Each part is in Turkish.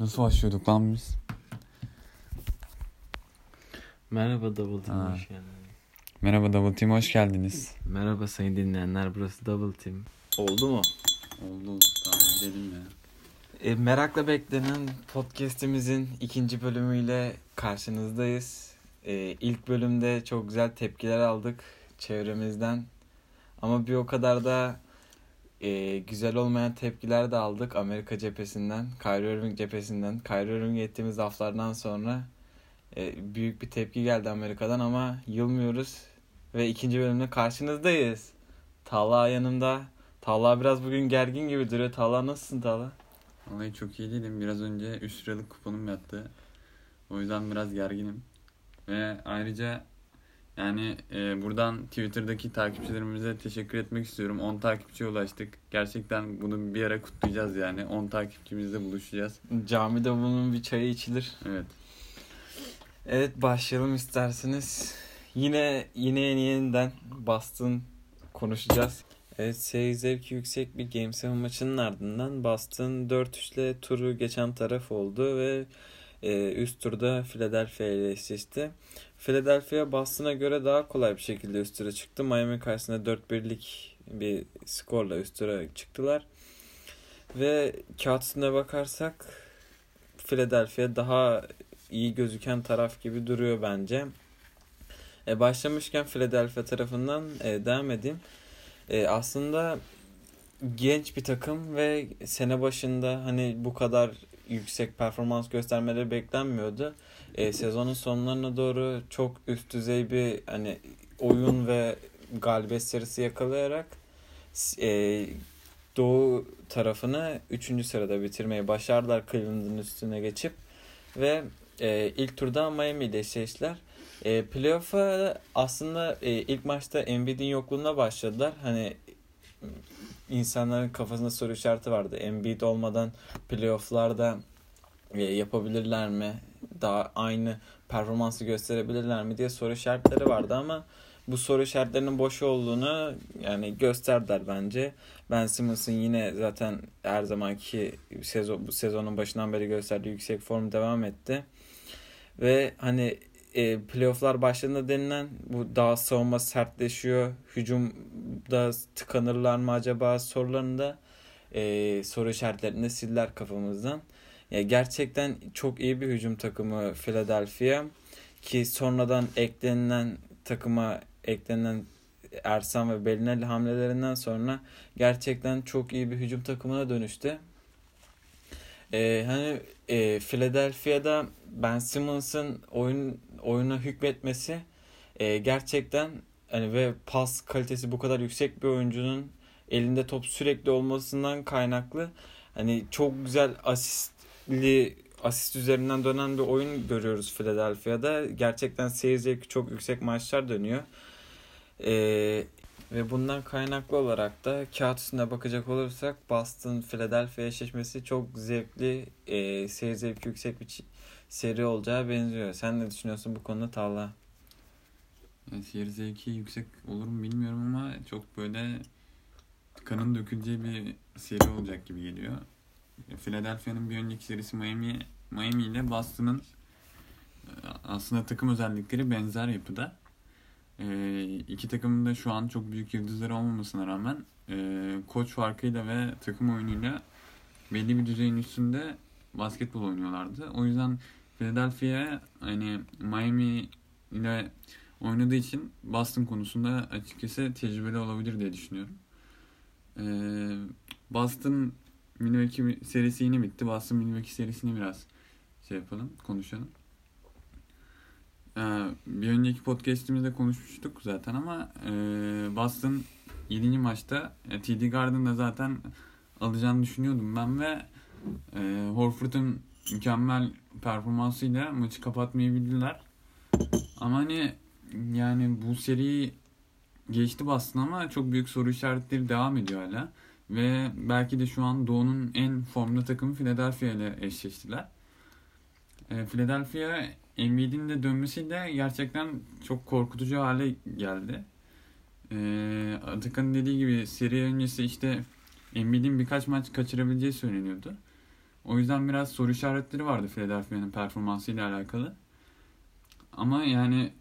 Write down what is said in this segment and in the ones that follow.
Nasıl başlıyorduk lan biz? Merhaba Double Team Ha. hoş geldiniz. Merhaba Double Team hoş geldiniz. Merhaba sayın dinleyenler burası Double Team. Oldu mu? Oldu tamam dedim ya. E, merakla beklenen podcast'imizin ikinci bölümüyle karşınızdayız. E, ilk bölümde çok güzel tepkiler aldık çevremizden. Ama bir o kadar da e, güzel olmayan tepkiler de aldık Amerika cephesinden, Kyrie Irving cephesinden. Kyrie Irving'e ettiğimiz laflardan sonra e, büyük bir tepki geldi Amerika'dan ama yılmıyoruz. Ve ikinci bölümde karşınızdayız. Talha yanımda. Talha biraz bugün gergin gibi duruyor. Talha nasılsın Talha? Vallahi çok iyi değilim. Biraz önce 3 liralık kuponum yattı. O yüzden biraz gerginim. Ve ayrıca yani e, buradan Twitter'daki takipçilerimize teşekkür etmek istiyorum. 10 takipçiye ulaştık. Gerçekten bunu bir ara kutlayacağız yani. 10 takipçimizle buluşacağız. Camide bunun bir çayı içilir. Evet. Evet başlayalım isterseniz. Yine yine yeni yeniden Boston konuşacağız. Evet seyir zevki yüksek bir Game 7 maçının ardından Boston 4-3 ile turu geçen taraf oldu ve e, üst turda Philadelphia ile eşleşti. Philadelphia Boston'a göre daha kolay bir şekilde üst tura çıktı. Miami karşısında 4-1'lik bir skorla üst tura çıktılar. Ve kağıt üstüne bakarsak Philadelphia daha iyi gözüken taraf gibi duruyor bence. E, başlamışken Philadelphia tarafından e, devam edeyim. E, aslında genç bir takım ve sene başında hani bu kadar yüksek performans göstermeleri beklenmiyordu. E, sezonun sonlarına doğru çok üst düzey bir hani oyun ve galibiyet serisi yakalayarak e, Doğu tarafını 3. sırada bitirmeyi başardılar Cleveland'ın üstüne geçip ve e, ilk turda Miami ile eşleştiler. E, playoff'a aslında e, ilk maçta Embiid'in yokluğunda başladılar. Hani insanların kafasında soru işareti vardı. Embiid olmadan playoff'larda e, yapabilirler mi? Daha aynı performansı gösterebilirler mi diye soru işaretleri vardı ama bu soru işaretlerinin boş olduğunu yani gösterdiler bence. Ben Simmons'ın yine zaten her zamanki sezon bu sezonun başından beri gösterdiği yüksek form devam etti. Ve hani e, playofflar başladığında denilen bu daha savunma sertleşiyor. Hücumda tıkanırlar mı acaba sorularında e, soru işaretlerini sildiler kafamızdan. Ya gerçekten çok iyi bir hücum takımı Philadelphia ki sonradan eklenilen takıma eklenen Ersan ve Belinelli hamlelerinden sonra gerçekten çok iyi bir hücum takımına dönüştü. Ee, hani e, Philadelphia'da Ben Simmons'ın oyun oyuna hükmetmesi e, gerçekten hani ve pas kalitesi bu kadar yüksek bir oyuncunun elinde top sürekli olmasından kaynaklı hani çok güzel asistli asist üzerinden dönen bir oyun görüyoruz Philadelphia'da. Gerçekten seyir çok yüksek maçlar dönüyor. Ee, ve bundan kaynaklı olarak da kağıt üstüne bakacak olursak Boston Philadelphia eşleşmesi çok zevkli, e, seyir zevki yüksek bir seri olacağı benziyor. Sen ne düşünüyorsun bu konuda Talha? Yani seyir zevki yüksek olur mu bilmiyorum ama çok böyle kanın döküleceği bir seri olacak gibi geliyor. Philadelphia'nın bir önceki serisi Miami, Miami ile Boston'ın e, aslında takım özellikleri benzer yapıda. E, iki takımın da şu an çok büyük yıldızları olmamasına rağmen e, koç farkıyla ve takım oyunuyla belli bir düzeyin üstünde basketbol oynuyorlardı. O yüzden Philadelphia hani Miami ile oynadığı için Boston konusunda açıkçası tecrübeli olabilir diye düşünüyorum. E, Boston Milwaukee serisi yine bitti. Boston Milwaukee serisini biraz şey yapalım, konuşalım. Ee, bir önceki podcastimizde konuşmuştuk zaten ama e, Boston 7. maçta e, TD Garden'da zaten alacağını düşünüyordum ben ve e, Horford'un mükemmel performansıyla maçı kapatmayı bildiler. Ama hani yani bu seriyi geçti Boston ama çok büyük soru işaretleri devam ediyor hala. Ve belki de şu an Doğu'nun en formda takımı Philadelphia ile eşleştiler. Philadelphia Embiid'in de dönmesiyle gerçekten çok korkutucu hale geldi. E, Atakan'ın dediği gibi seri öncesi işte Embiid'in birkaç maç kaçırabileceği söyleniyordu. O yüzden biraz soru işaretleri vardı Philadelphia'nın performansıyla alakalı. Ama yani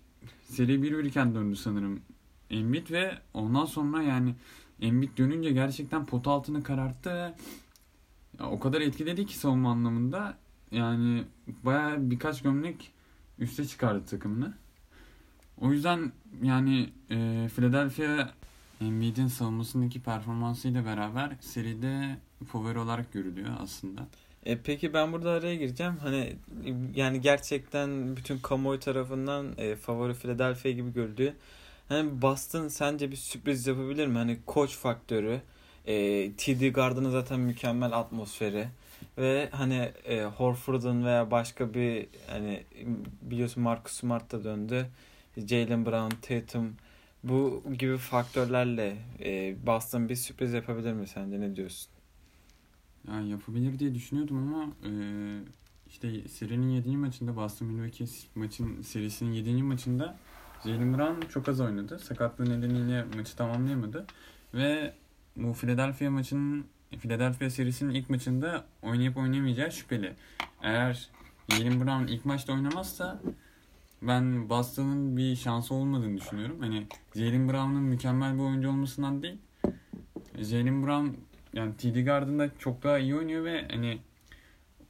seri 1-1 iken döndü sanırım Embiid ve ondan sonra yani Embiid dönünce gerçekten pot altını kararttı ve o kadar etkiledi ki savunma anlamında yani baya birkaç gömlek üste çıkardı takımını. O yüzden yani e, Philadelphia Embiid'in savunmasındaki performansıyla beraber seride favori olarak görülüyor aslında. E peki ben burada araya gireceğim. Hani yani gerçekten bütün kamuoyu tarafından e, favori Philadelphia gibi görüldü. Hani Boston sence bir sürpriz yapabilir mi? Hani koç faktörü, e, TD Garden'ın zaten mükemmel atmosferi ve hani e, Horford'un veya başka bir hani biliyorsun Marcus Smart da döndü. Jalen Brown, Tatum bu gibi faktörlerle e, Boston bir sürpriz yapabilir mi sence ne diyorsun? Yani yapabilir diye düşünüyordum ama e, işte serinin 7. maçında Boston Milwaukee maçın serisinin 7. maçında Jalen Brown çok az oynadı. Sakatlığı nedeniyle maçı tamamlayamadı. Ve bu Philadelphia maçının Philadelphia serisinin ilk maçında oynayıp oynamayacağı şüpheli. Eğer Jalen Brown ilk maçta oynamazsa ben Boston'ın bir şansı olmadığını düşünüyorum. Hani Jalen Brown'un mükemmel bir oyuncu olmasından değil. Jalen Brown yani TD Garden'da çok daha iyi oynuyor ve hani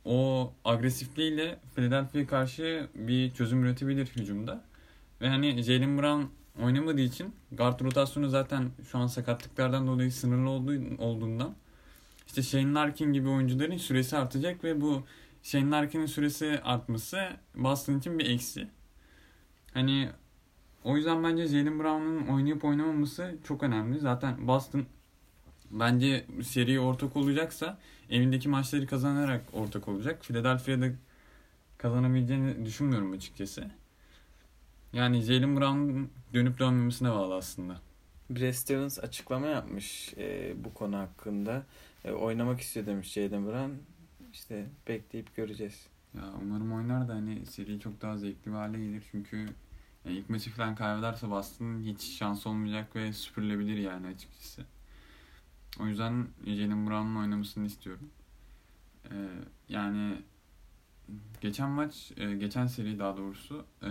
o agresifliğiyle Philadelphia'ya karşı bir çözüm üretebilir hücumda. Ve hani Jalen Brown oynamadığı için guard rotasyonu zaten şu an sakatlıklardan dolayı sınırlı olduğu, olduğundan işte Shane Larkin gibi oyuncuların süresi artacak ve bu Shane Larkin'in süresi artması Boston için bir eksi. Hani o yüzden bence Jalen Brown'un oynayıp oynamaması çok önemli. Zaten Boston bence seri ortak olacaksa evindeki maçları kazanarak ortak olacak. Philadelphia'da kazanabileceğini düşünmüyorum açıkçası. Yani Jalen Brown'un dönüp dönmemesine bağlı aslında. Brad açıklama yapmış e, bu konu hakkında. E, oynamak istiyor demiş Jalen Brown. İşte bekleyip göreceğiz. Ya umarım oynar da hani seri çok daha zevkli bir hale gelir. Çünkü yani ilk maçı falan kaybederse Boston'ın hiç şans olmayacak ve süpürülebilir yani açıkçası. O yüzden Jalen Brown'un oynamasını istiyorum. Ee, yani geçen maç, e, geçen seri daha doğrusu e,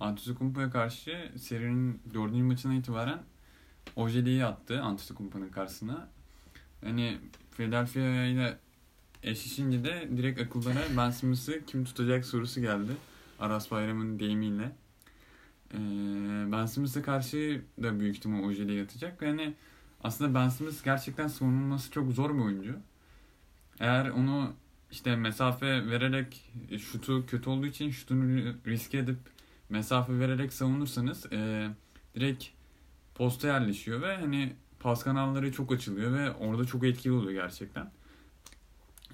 Antetokounmpo'ya karşı serinin dördüncü maçına itibaren Ojeli'yi attı Antetokounmpo'nun karşısına. Yani Philadelphia ile eşleşince de direkt akıllara Ben Simmons'ı kim tutacak sorusu geldi. Aras Bayram'ın deyimiyle. Ee, ben Simmons'a karşı da büyük ihtimal Ojeli'yi atacak. Yani aslında Ben Simmons gerçekten savunulması çok zor bir oyuncu. Eğer onu işte mesafe vererek şutu kötü olduğu için şutunu riske edip mesafe vererek savunursanız e, direkt posta yerleşiyor ve hani pas kanalları çok açılıyor ve orada çok etkili oluyor gerçekten.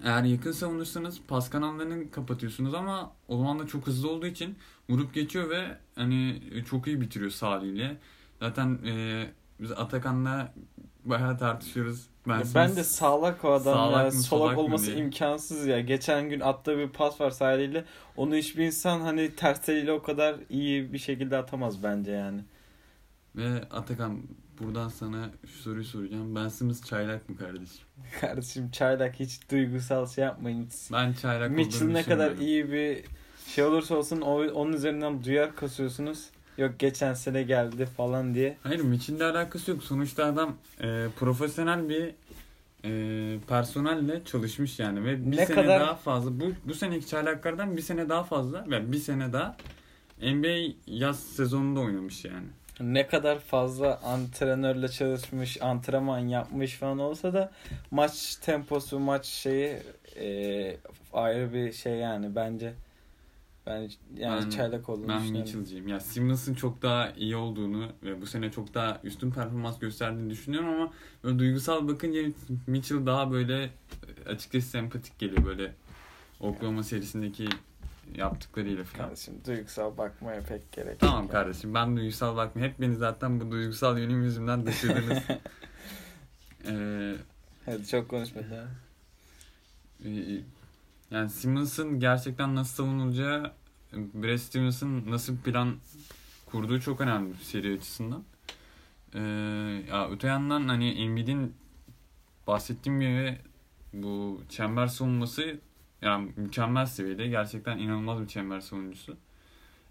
Eğer yakın savunursanız pas kanallarını kapatıyorsunuz ama o zaman da çok hızlı olduğu için vurup geçiyor ve hani çok iyi bitiriyor sağ Zaten e, biz Atakan'la bayağı tartışıyoruz. Ben, ben de sağlak o adam sağlak ya. Mı, solak olması diye. imkansız ya. Geçen gün attığı bir pas var sahiliyle. Onu hiçbir insan hani ters eliyle o kadar iyi bir şekilde atamaz bence yani. Ve Atakan buradan sana şu soruyu soracağım. Ben Simmons çaylak mı kardeşim? kardeşim çaylak hiç duygusal şey yapmayın. Ben çaylak Mitchell ne kadar iyi bir şey olursa olsun onun üzerinden duyar kasıyorsunuz. Yok geçen sene geldi falan diye. Hayır Mitchell'le alakası yok. Sonuçta adam e, profesyonel bir e, personelle çalışmış yani ve bir ne sene kadar... daha fazla bu bu seneki çaylaklardan bir sene daha fazla ve bir sene daha NBA yaz sezonunda oynamış yani. Ne kadar fazla antrenörle çalışmış, antrenman yapmış falan olsa da maç temposu, maç şeyi e, ayrı bir şey yani bence. Ben yani ben, çaylak olduğunu ben düşünüyorum. Ben Mitchell'cıyım. Ya Simmons'ın çok daha iyi olduğunu ve bu sene çok daha üstün performans gösterdiğini düşünüyorum ama böyle duygusal bakınca Mitchell daha böyle e, açıkçası sempatik geliyor böyle Oklahoma serisindeki yaptıklarıyla falan. Kardeşim duygusal bakmaya pek gerek Tamam yani. kardeşim ben duygusal bakmıyorum. Hep beni zaten bu duygusal yönüm yüzümden düşürdünüz. ee, Hadi çok konuşma daha. Yani Simmons'ın gerçekten nasıl savunulacağı, Brad Stevens'ın nasıl bir plan kurduğu çok önemli seri açısından. Ee, ya öte yandan hani Embiid'in bahsettiğim gibi bu çember savunması yani mükemmel seviyede. Gerçekten inanılmaz bir çember savunucusu.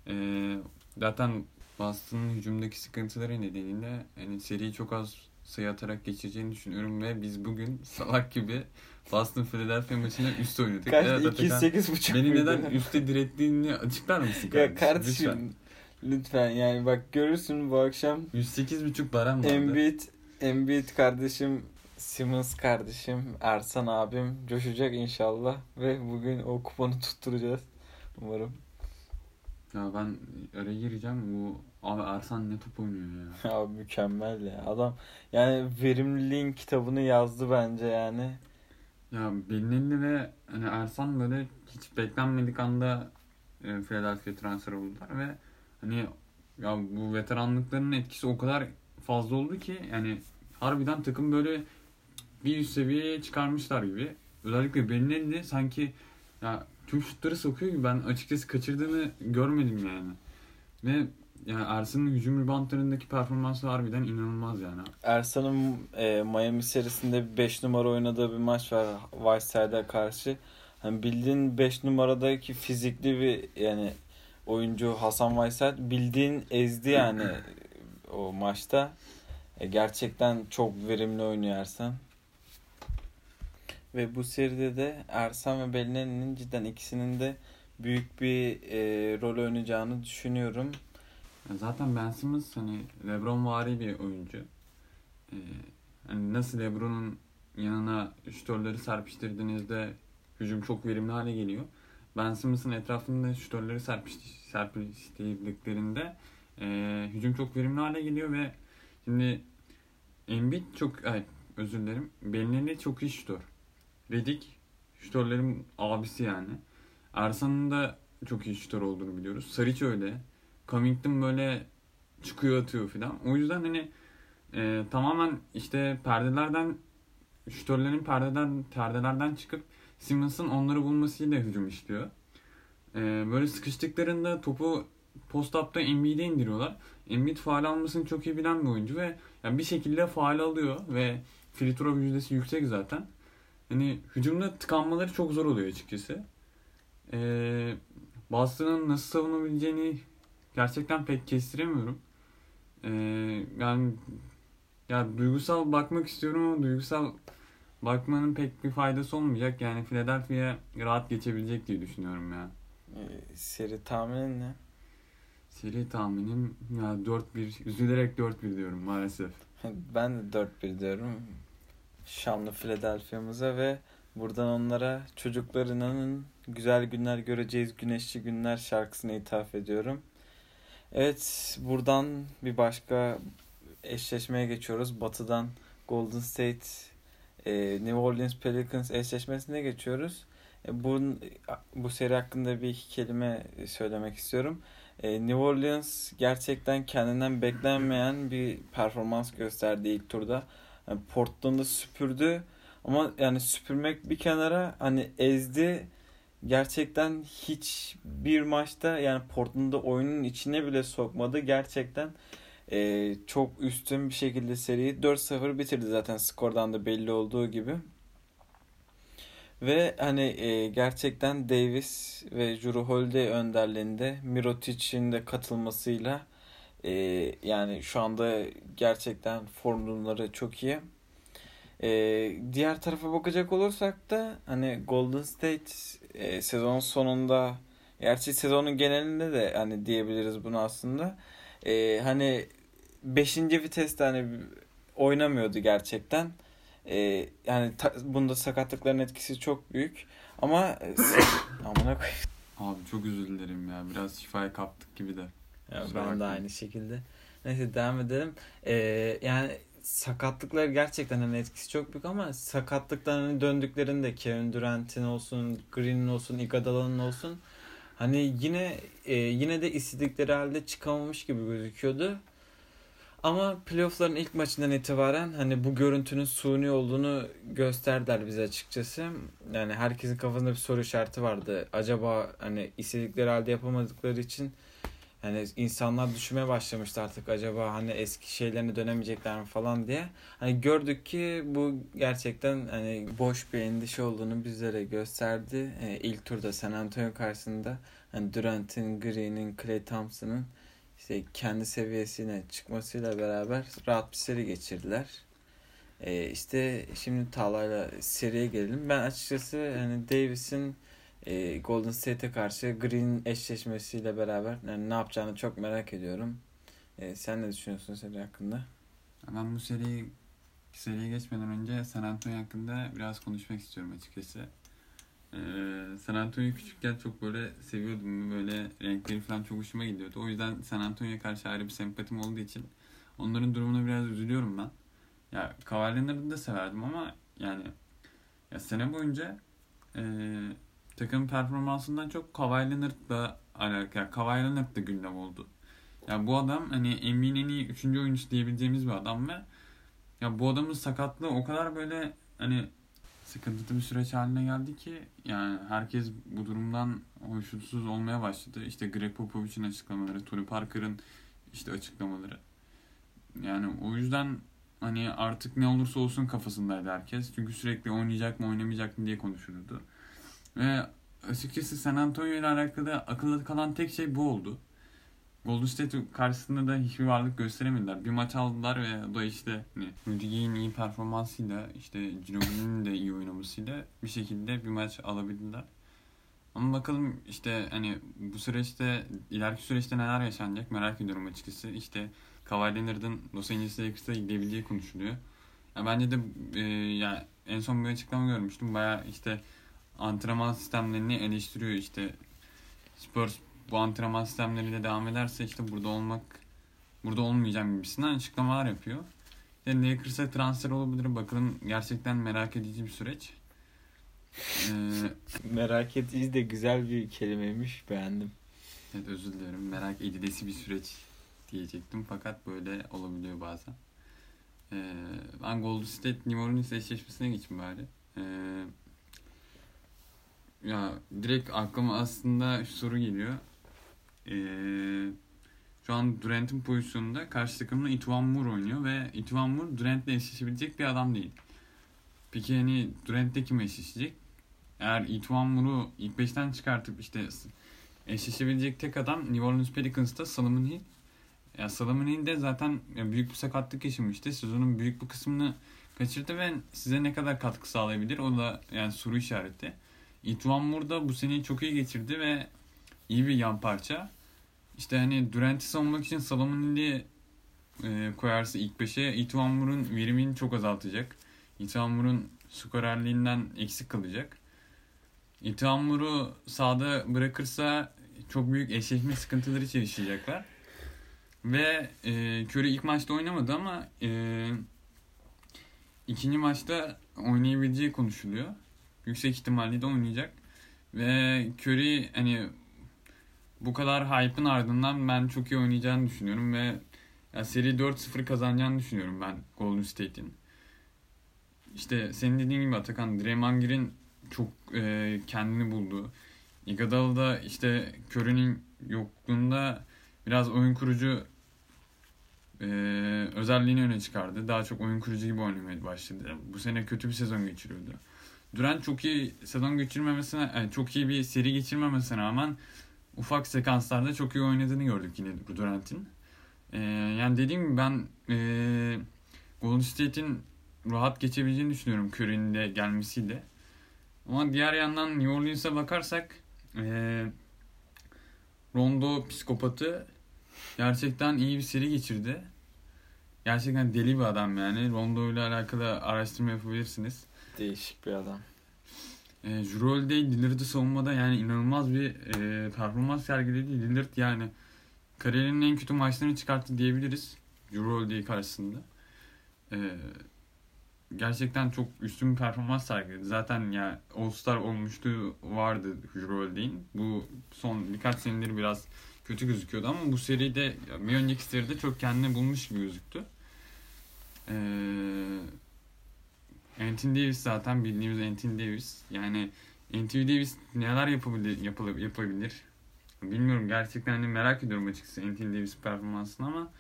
Ee, zaten Boston'ın hücumdaki sıkıntıları nedeniyle yani seriyi çok az sayı atarak geçeceğini düşünüyorum ve biz bugün salak gibi Boston Philadelphia maçında üst oynadık. Kaçtı? Evet, Atakan, 208.5 Beni muydu? neden üstte direttiğini açıklar mısın kardeşim? Ya kardeşim Lütfen. lütfen. yani bak görürsün bu akşam 108.5 barem vardı. Embiid, Embiid kardeşim, Simmons kardeşim, Ersan abim coşacak inşallah ve bugün o kuponu tutturacağız umarım. Ya ben araya gireceğim. Bu abi Ersan ne top oynuyor ya. Abi mükemmel ya adam yani verimliliğin kitabını yazdı bence yani. Ya Belinelli ve hani Ersan böyle hiç beklenmedik anda e, Philadelphia transfer oldular ve hani ya bu veteranlıklarının etkisi o kadar fazla oldu ki yani harbiden takım böyle bir üst seviyeye çıkarmışlar gibi. Özellikle Belinelli sanki ya tüm şutları sokuyor gibi ben açıkçası kaçırdığını görmedim yani. Ve yani Ersan'ın hücum reboundlarındaki performansı harbiden inanılmaz yani. Ersan'ın e, Miami serisinde 5 numara oynadığı bir maç var Whiteside'a karşı. Hani bildiğin 5 numaradaki fizikli bir yani oyuncu Hasan Whiteside bildiğin ezdi yani o maçta. E, gerçekten çok verimli oynuyor Ersan. Ve bu seride de Ersan ve Bellinelli'nin cidden ikisinin de büyük bir e, rol oynayacağını düşünüyorum. Zaten Ben Simmons hani LeBron vari bir oyuncu. Ee, hani nasıl LeBron'un yanına şütörleri serpiştirdiğinizde hücum çok verimli hale geliyor. Ben Simmons'ın etrafında şütörleri serpiş, serpiştirdiklerinde e, hücum çok verimli hale geliyor ve şimdi Embiid çok ay, özür dilerim. Belinelli çok iyi şütör. Redick şütörlerin abisi yani. Ersan'ın da çok iyi şütör olduğunu biliyoruz. Saric öyle. Covington böyle çıkıyor atıyor filan. O yüzden hani e, tamamen işte perdelerden şütörlerin perdeden perdelerden çıkıp Simmons'ın onları bulmasıyla hücum işliyor. E, böyle sıkıştıklarında topu post-up'ta Embiid'e indiriyorlar. Embiid faal almasını çok iyi bilen bir oyuncu ve yani bir şekilde faal alıyor ve free throw yüzdesi yüksek zaten. Hani hücumda tıkanmaları çok zor oluyor açıkçası. E, Boston'ın nasıl savunabileceğini gerçekten pek kestiremiyorum. Ee, yani ya duygusal bakmak istiyorum ama duygusal bakmanın pek bir faydası olmayacak. Yani Philadelphia rahat geçebilecek diye düşünüyorum ya. E, seri tahminin ne? Seri tahminim ya 4-1 üzülerek 4-1 diyorum maalesef. Ben de 4-1 diyorum. Şanlı Philadelphia'mıza ve buradan onlara çocuklarının güzel günler göreceğiz güneşli günler şarkısını ithaf ediyorum. Evet buradan bir başka eşleşmeye geçiyoruz. Batı'dan Golden State e, New Orleans Pelicans eşleşmesine geçiyoruz. E, bu, bu seri hakkında bir iki kelime söylemek istiyorum. E, New Orleans gerçekten kendinden beklenmeyen bir performans gösterdi ilk turda. Yani Portland'ı süpürdü ama yani süpürmek bir kenara hani ezdi. Gerçekten hiç bir maçta yani Portland'ı oyunun içine bile sokmadı. Gerçekten e, çok üstün bir şekilde seriyi 4-0 bitirdi zaten skordan da belli olduğu gibi. Ve hani e, gerçekten Davis ve Jrue Holiday önderliğinde Mirotic'in de katılmasıyla e, yani şu anda gerçekten formları çok iyi. E, diğer tarafa bakacak olursak da hani Golden State e, sezon sonunda gerçi sezonun genelinde de hani diyebiliriz bunu aslında. E, hani 5. viteste hani oynamıyordu gerçekten. E, yani ta, bunda sakatlıkların etkisi çok büyük. Ama e, amına koyayım. Abi çok özür dilerim ya. Biraz şifaya kaptık gibi de. Ya ben de aynı şekilde. Neyse devam edelim. Ee, yani sakatlıklar gerçekten hani etkisi çok büyük ama sakatlıktan hani döndüklerinde Kevin Durant'in olsun, Green'in olsun, Iguodala'nın olsun hani yine e, yine de istedikleri halde çıkamamış gibi gözüküyordu. Ama playoff'ların ilk maçından itibaren hani bu görüntünün suni olduğunu gösterdiler bize açıkçası. Yani herkesin kafasında bir soru işareti vardı. Acaba hani istedikleri halde yapamadıkları için Hani insanlar düşünmeye başlamıştı artık acaba hani eski şeylerine dönemeyecekler mi falan diye. Hani gördük ki bu gerçekten hani boş bir endişe olduğunu bizlere gösterdi. E, ilk turda San Antonio karşısında hani Durant'in, Green'in, Klay Thompson'ın işte kendi seviyesine çıkmasıyla beraber rahat bir seri geçirdiler. E, işte şimdi Tala'yla seriye gelelim. Ben açıkçası hani Davis'in e, Golden State'e karşı Green eşleşmesiyle beraber yani ne yapacağını çok merak ediyorum. E, sen ne düşünüyorsun seri hakkında? Ben bu seriyi seriye geçmeden önce San Antonio hakkında biraz konuşmak istiyorum açıkçası. Ee, San Antonio'yu küçükken çok böyle seviyordum. Böyle renkleri falan çok hoşuma gidiyordu. O yüzden San Antonio'ya karşı ayrı bir sempatim olduğu için onların durumuna biraz üzülüyorum ben. Ya Cavalier'ları da severdim ama yani ya sene boyunca e, takım performansından çok Kawhi Leonard'la alakalı. Kawhi Leonard da gündem oldu. Ya bu adam hani NBA'nin en iyi 3. oyuncusu diyebileceğimiz bir adam ve ya bu adamın sakatlığı o kadar böyle hani sıkıntılı bir süreç haline geldi ki yani herkes bu durumdan hoşnutsuz olmaya başladı. İşte Greg Popovich'in açıklamaları, Tony Parker'ın işte açıklamaları. Yani o yüzden hani artık ne olursa olsun kafasındaydı herkes. Çünkü sürekli oynayacak mı oynamayacak mı diye konuşulurdu. Ve açıkçası San Antonio ile alakalı akılda kalan tek şey bu oldu. Golden State karşısında da hiçbir varlık gösteremediler. Bir maç aldılar ve o da işte hani Rudy iyi performansıyla işte Ginobili'nin de iyi oynamasıyla bir şekilde bir maç alabildiler. Ama bakalım işte hani bu süreçte ileriki süreçte neler yaşanacak merak ediyorum açıkçası. İşte Kawhi Leonard'ın Los Angeles Lakers'a gidebildiği konuşuluyor. Ya bence de e, yani en son bir açıklama görmüştüm. Baya işte antrenman sistemlerini eleştiriyor işte Spurs bu antrenman sistemleriyle devam ederse işte burada olmak burada olmayacağım gibisinden açıklamalar yapıyor. Yani Lakers'a transfer olabilir. Bakalım gerçekten merak edici bir süreç. Ee, merak edici de güzel bir kelimeymiş. Beğendim. Evet özür dilerim. Merak edilesi bir süreç diyecektim. Fakat böyle olabiliyor bazen. Ee, ben Golden State New Orleans eşleşmesine geçeyim bari. Ee, ya direkt aklıma aslında şu soru geliyor. Ee, şu an Durant'in pozisyonunda karşı takımda Ituan Moore oynuyor ve Ituan Moore Durant'le eşleşebilecek bir adam değil. Peki hani Durant'le kim eşleşecek? Eğer Ituan Moore'u ilk beşten çıkartıp işte eşleşebilecek tek adam New Orleans Pelicans'ta Solomon Hill. Ya Solomon Hill de zaten büyük bir sakatlık yaşamıştı. Sezonun büyük bir kısmını kaçırdı ve size ne kadar katkı sağlayabilir o da yani soru işareti. Ituan Moore da bu seneyi çok iyi geçirdi ve iyi bir yan parça. İşte hani Durant'i savunmak için Salomon Hill'i e, koyarsa ilk 5'e Ituan Moore'un verimini çok azaltacak. Ituan Moore'un skorerliğinden eksik kalacak. Ituan Moore'u sahada bırakırsa çok büyük eşleşme sıkıntıları yaşayacaklar. Ve e, Curry ilk maçta oynamadı ama e, ikinci maçta oynayabileceği konuşuluyor. Yüksek ihtimalle de oynayacak. Ve Curry hani bu kadar hype'ın ardından ben çok iyi oynayacağını düşünüyorum ve ya seri 4-0 kazanacağını düşünüyorum ben Golden State'in. İşte senin dediğin gibi Atakan Draymond Green çok e, kendini buldu. Iguodala da işte Curry'nin yokluğunda biraz oyun kurucu e, özelliğini öne çıkardı. Daha çok oyun kurucu gibi oynamaya başladı. Bu sene kötü bir sezon geçiriyordu. Durant çok iyi sezon geçirmemesine, yani çok iyi bir seri geçirmemesine rağmen ufak sekanslarda çok iyi oynadığını gördük yine Durant'in. Ee, yani dediğim gibi ben e, Golden State'in rahat geçebileceğini düşünüyorum Curry'nin de gelmesiyle. Ama diğer yandan New Orleans'a bakarsak e, Rondo psikopatı gerçekten iyi bir seri geçirdi. Gerçekten deli bir adam yani. Rondo ile alakalı araştırma yapabilirsiniz. Değişik bir adam. E, Drew Holiday Lillard'ı savunmada yani inanılmaz bir e, performans sergiledi. Lillard yani kariyerinin en kötü maçlarını çıkarttı diyebiliriz. Drew Holiday karşısında. E, gerçekten çok üstün bir performans sergiledi. Zaten ya All-Star olmuştu vardı Drew Holiday'in. Bu son birkaç senedir biraz kötü gözüküyordu ama bu seride bir önceki seride çok kendini bulmuş gibi gözüktü. Eee Anthony Davis zaten bildiğimiz Anthony Davis. Yani Anthony Davis neler yapabilir, yapılır, yapabilir? bilmiyorum gerçekten hani merak ediyorum açıkçası Anthony Davis performansını ama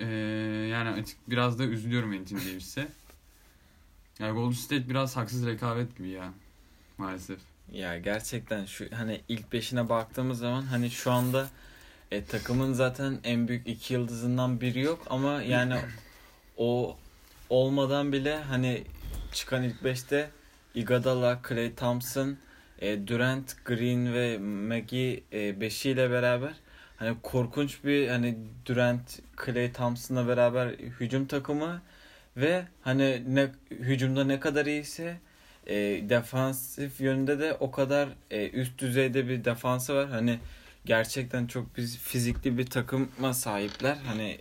ee, yani açık biraz da üzülüyorum Anthony Davis'e. Yani Golden State biraz haksız rekabet gibi ya maalesef. Ya gerçekten şu hani ilk beşine baktığımız zaman hani şu anda e, takımın zaten en büyük iki yıldızından biri yok ama yani o olmadan bile hani çıkan ilk beşte Iguodala, Klay Thompson, e, Durant, Green ve Maggie e, beşiyle beraber hani korkunç bir hani Durant, Klay Thompson'la beraber hücum takımı ve hani ne hücumda ne kadar iyiyse e, defansif yönünde de o kadar e, üst düzeyde bir defansı var. Hani gerçekten çok biz fizikli bir takıma sahipler. Hani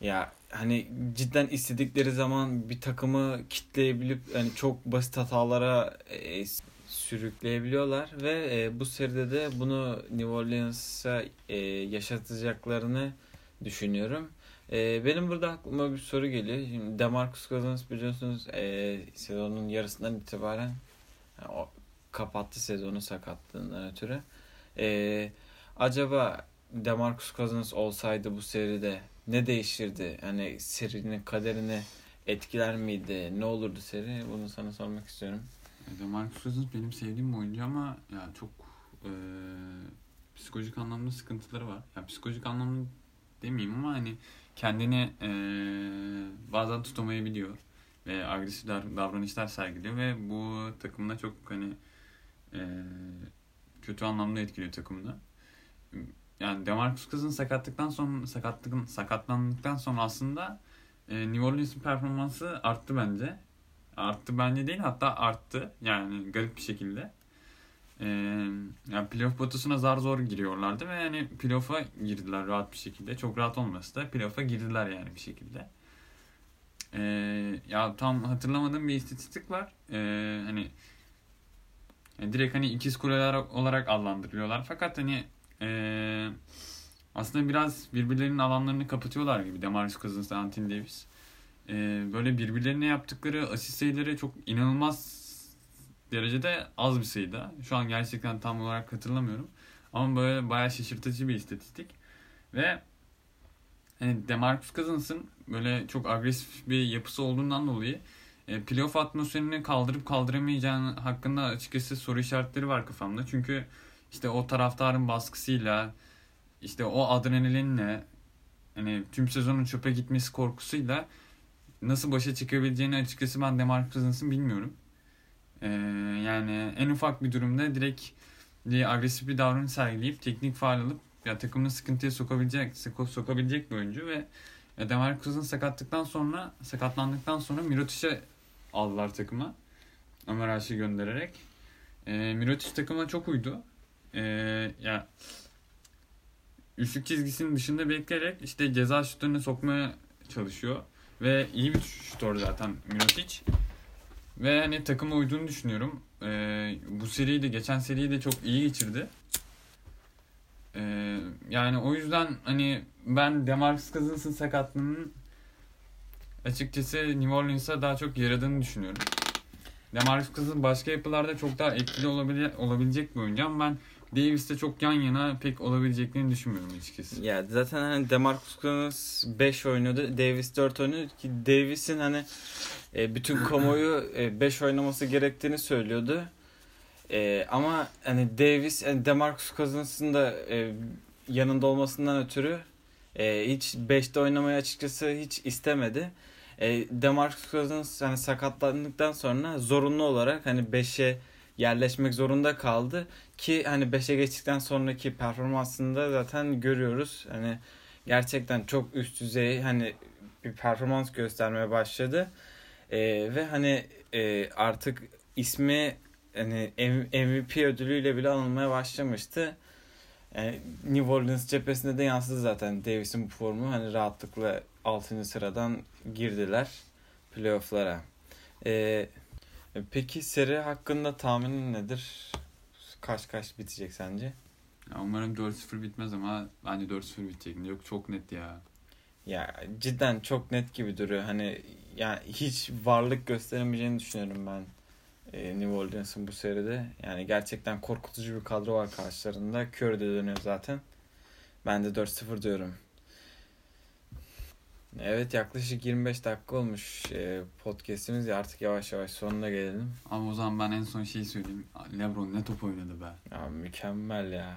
ya hani cidden istedikleri zaman bir takımı kitleyebilip hani çok basit hatalara e, sürükleyebiliyorlar ve e, bu seride de bunu New Orleans'a e, yaşatacaklarını düşünüyorum. E, benim burada aklıma bir soru geliyor. Şimdi Demarcus Cousins biliyorsunuz e, sezonun yarısından itibaren yani o kapattı sezonu sakatlığından ötürü. E, acaba Demarcus Cousins olsaydı bu seride ne değişirdi? Yani serinin kaderini etkiler miydi? Ne olurdu seri? Bunu sana sormak istiyorum. Demarcus Cousins benim sevdiğim oyuncu ama ya çok e, psikolojik anlamda sıkıntıları var. Ya psikolojik anlamda demeyeyim ama hani kendini e, bazen tutamayabiliyor ve agresif davranışlar sergiliyor ve bu takımda çok hani e, kötü anlamda etkiliyor takımda. Yani Demarcus Cousins sakatlıktan sonra sakatlıktan sakatlandıktan sonra aslında e, New Orleans'ın performansı arttı bence. Arttı bence değil hatta arttı. Yani garip bir şekilde. Ee, yani playoff potasına zar zor giriyorlardı ve yani playoff'a girdiler rahat bir şekilde. Çok rahat olmasa da playoff'a girdiler yani bir şekilde. Ee, ya tam hatırlamadığım bir istatistik var. Ee, hani yani direkt hani ikiz kuleler olarak adlandırıyorlar. Fakat hani ee, aslında biraz birbirlerinin alanlarını kapatıyorlar gibi Demarcus Cousins ve Anthony Davis. Ee, böyle birbirlerine yaptıkları asist sayıları çok inanılmaz derecede az bir sayıda. Şu an gerçekten tam olarak hatırlamıyorum. Ama böyle bayağı şaşırtıcı bir istatistik. Ve hani Demarcus Cousins'ın böyle çok agresif bir yapısı olduğundan dolayı e, playoff atmosferini kaldırıp kaldıramayacağını hakkında açıkçası soru işaretleri var kafamda. Çünkü işte o taraftarın baskısıyla işte o adrenalinle hani tüm sezonun çöpe gitmesi korkusuyla nasıl başa çıkabileceğini açıkçası ben Demarcus Cousins'ın bilmiyorum. Ee, yani en ufak bir durumda direkt bir agresif bir davranış sergileyip teknik faal alıp ya takımını sıkıntıya sokabilecek sokabilecek bir oyuncu ve ya Demarcus'un sakatlıktan sonra sakatlandıktan sonra Mirotic'e aldılar takıma. Ömer Aş'ı göndererek. E, Mirotic takıma çok uydu. E, ya üçlük çizgisinin dışında bekleyerek işte ceza şutlarını sokmaya çalışıyor. Ve iyi bir şutör zaten Mirotic. Ve hani takıma uyduğunu düşünüyorum. Ee, bu seriyi de geçen seriyi de çok iyi geçirdi. Ee, yani o yüzden hani ben Demarcus Cousins'ın sakatlığının açıkçası New Orleans'a daha çok yaradığını düşünüyorum. Demarcus Cousins başka yapılarda çok daha etkili olabile, olabilecek bir oyuncu ama ben Davis'te çok yan yana pek olabileceklerini düşünmüyorum açıkçası. Ya zaten hani Demarcus Cousins 5 oynuyordu. Davis 4 oynuyordu ki Davis'in hani e, bütün kamuoyu 5 e, oynaması gerektiğini söylüyordu. E, ama hani Davis yani Demarcus Cousins'ın da e, yanında olmasından ötürü e, hiç 5'te oynamayı açıkçası hiç istemedi. E, Demarcus Cousins hani sakatlandıktan sonra zorunlu olarak hani 5'e yerleşmek zorunda kaldı ki hani 5'e geçtikten sonraki performansında zaten görüyoruz. Hani gerçekten çok üst düzey hani bir performans göstermeye başladı. E, ve hani e, artık ismi hani MVP ödülüyle bile anılmaya başlamıştı. Yani New Orleans cephesinde de yansıdı zaten Davis'in bu formu. Hani rahatlıkla 6. sıradan girdiler playoff'lara. Ee, peki seri hakkında tahminin nedir? Kaç kaç bitecek sence? Ya umarım 4-0 bitmez ama bence 4-0 bitecek. Yok çok net ya. Ya cidden çok net gibi duruyor. Hani yani hiç varlık gösteremeyeceğini düşünüyorum ben e, New Orleans'ın bu seride. Yani gerçekten korkutucu bir kadro var karşılarında. Curry de dönüyor zaten. Ben de 4-0 diyorum. Evet yaklaşık 25 dakika olmuş e, podcastimiz. Artık yavaş yavaş sonuna gelelim. Ama o zaman ben en son şeyi söyleyeyim. Lebron ne top oynadı be. Ya mükemmel ya.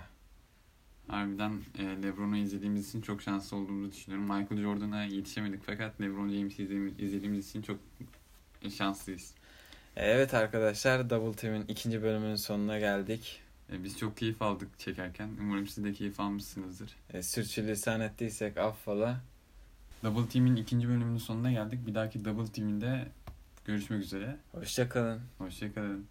Harbiden e, Lebron'u izlediğimiz için çok şanslı olduğumuzu düşünüyorum. Michael Jordan'a yetişemedik fakat Lebron James'i izlediğimiz, için çok şanslıyız. Evet arkadaşlar Double Team'in ikinci bölümünün sonuna geldik. E, biz çok keyif aldık çekerken. Umarım siz de keyif almışsınızdır. E, sürçülisan ettiysek affola. Double Team'in ikinci bölümünün sonuna geldik. Bir dahaki Double Team'inde görüşmek üzere. Hoşçakalın. Hoşçakalın.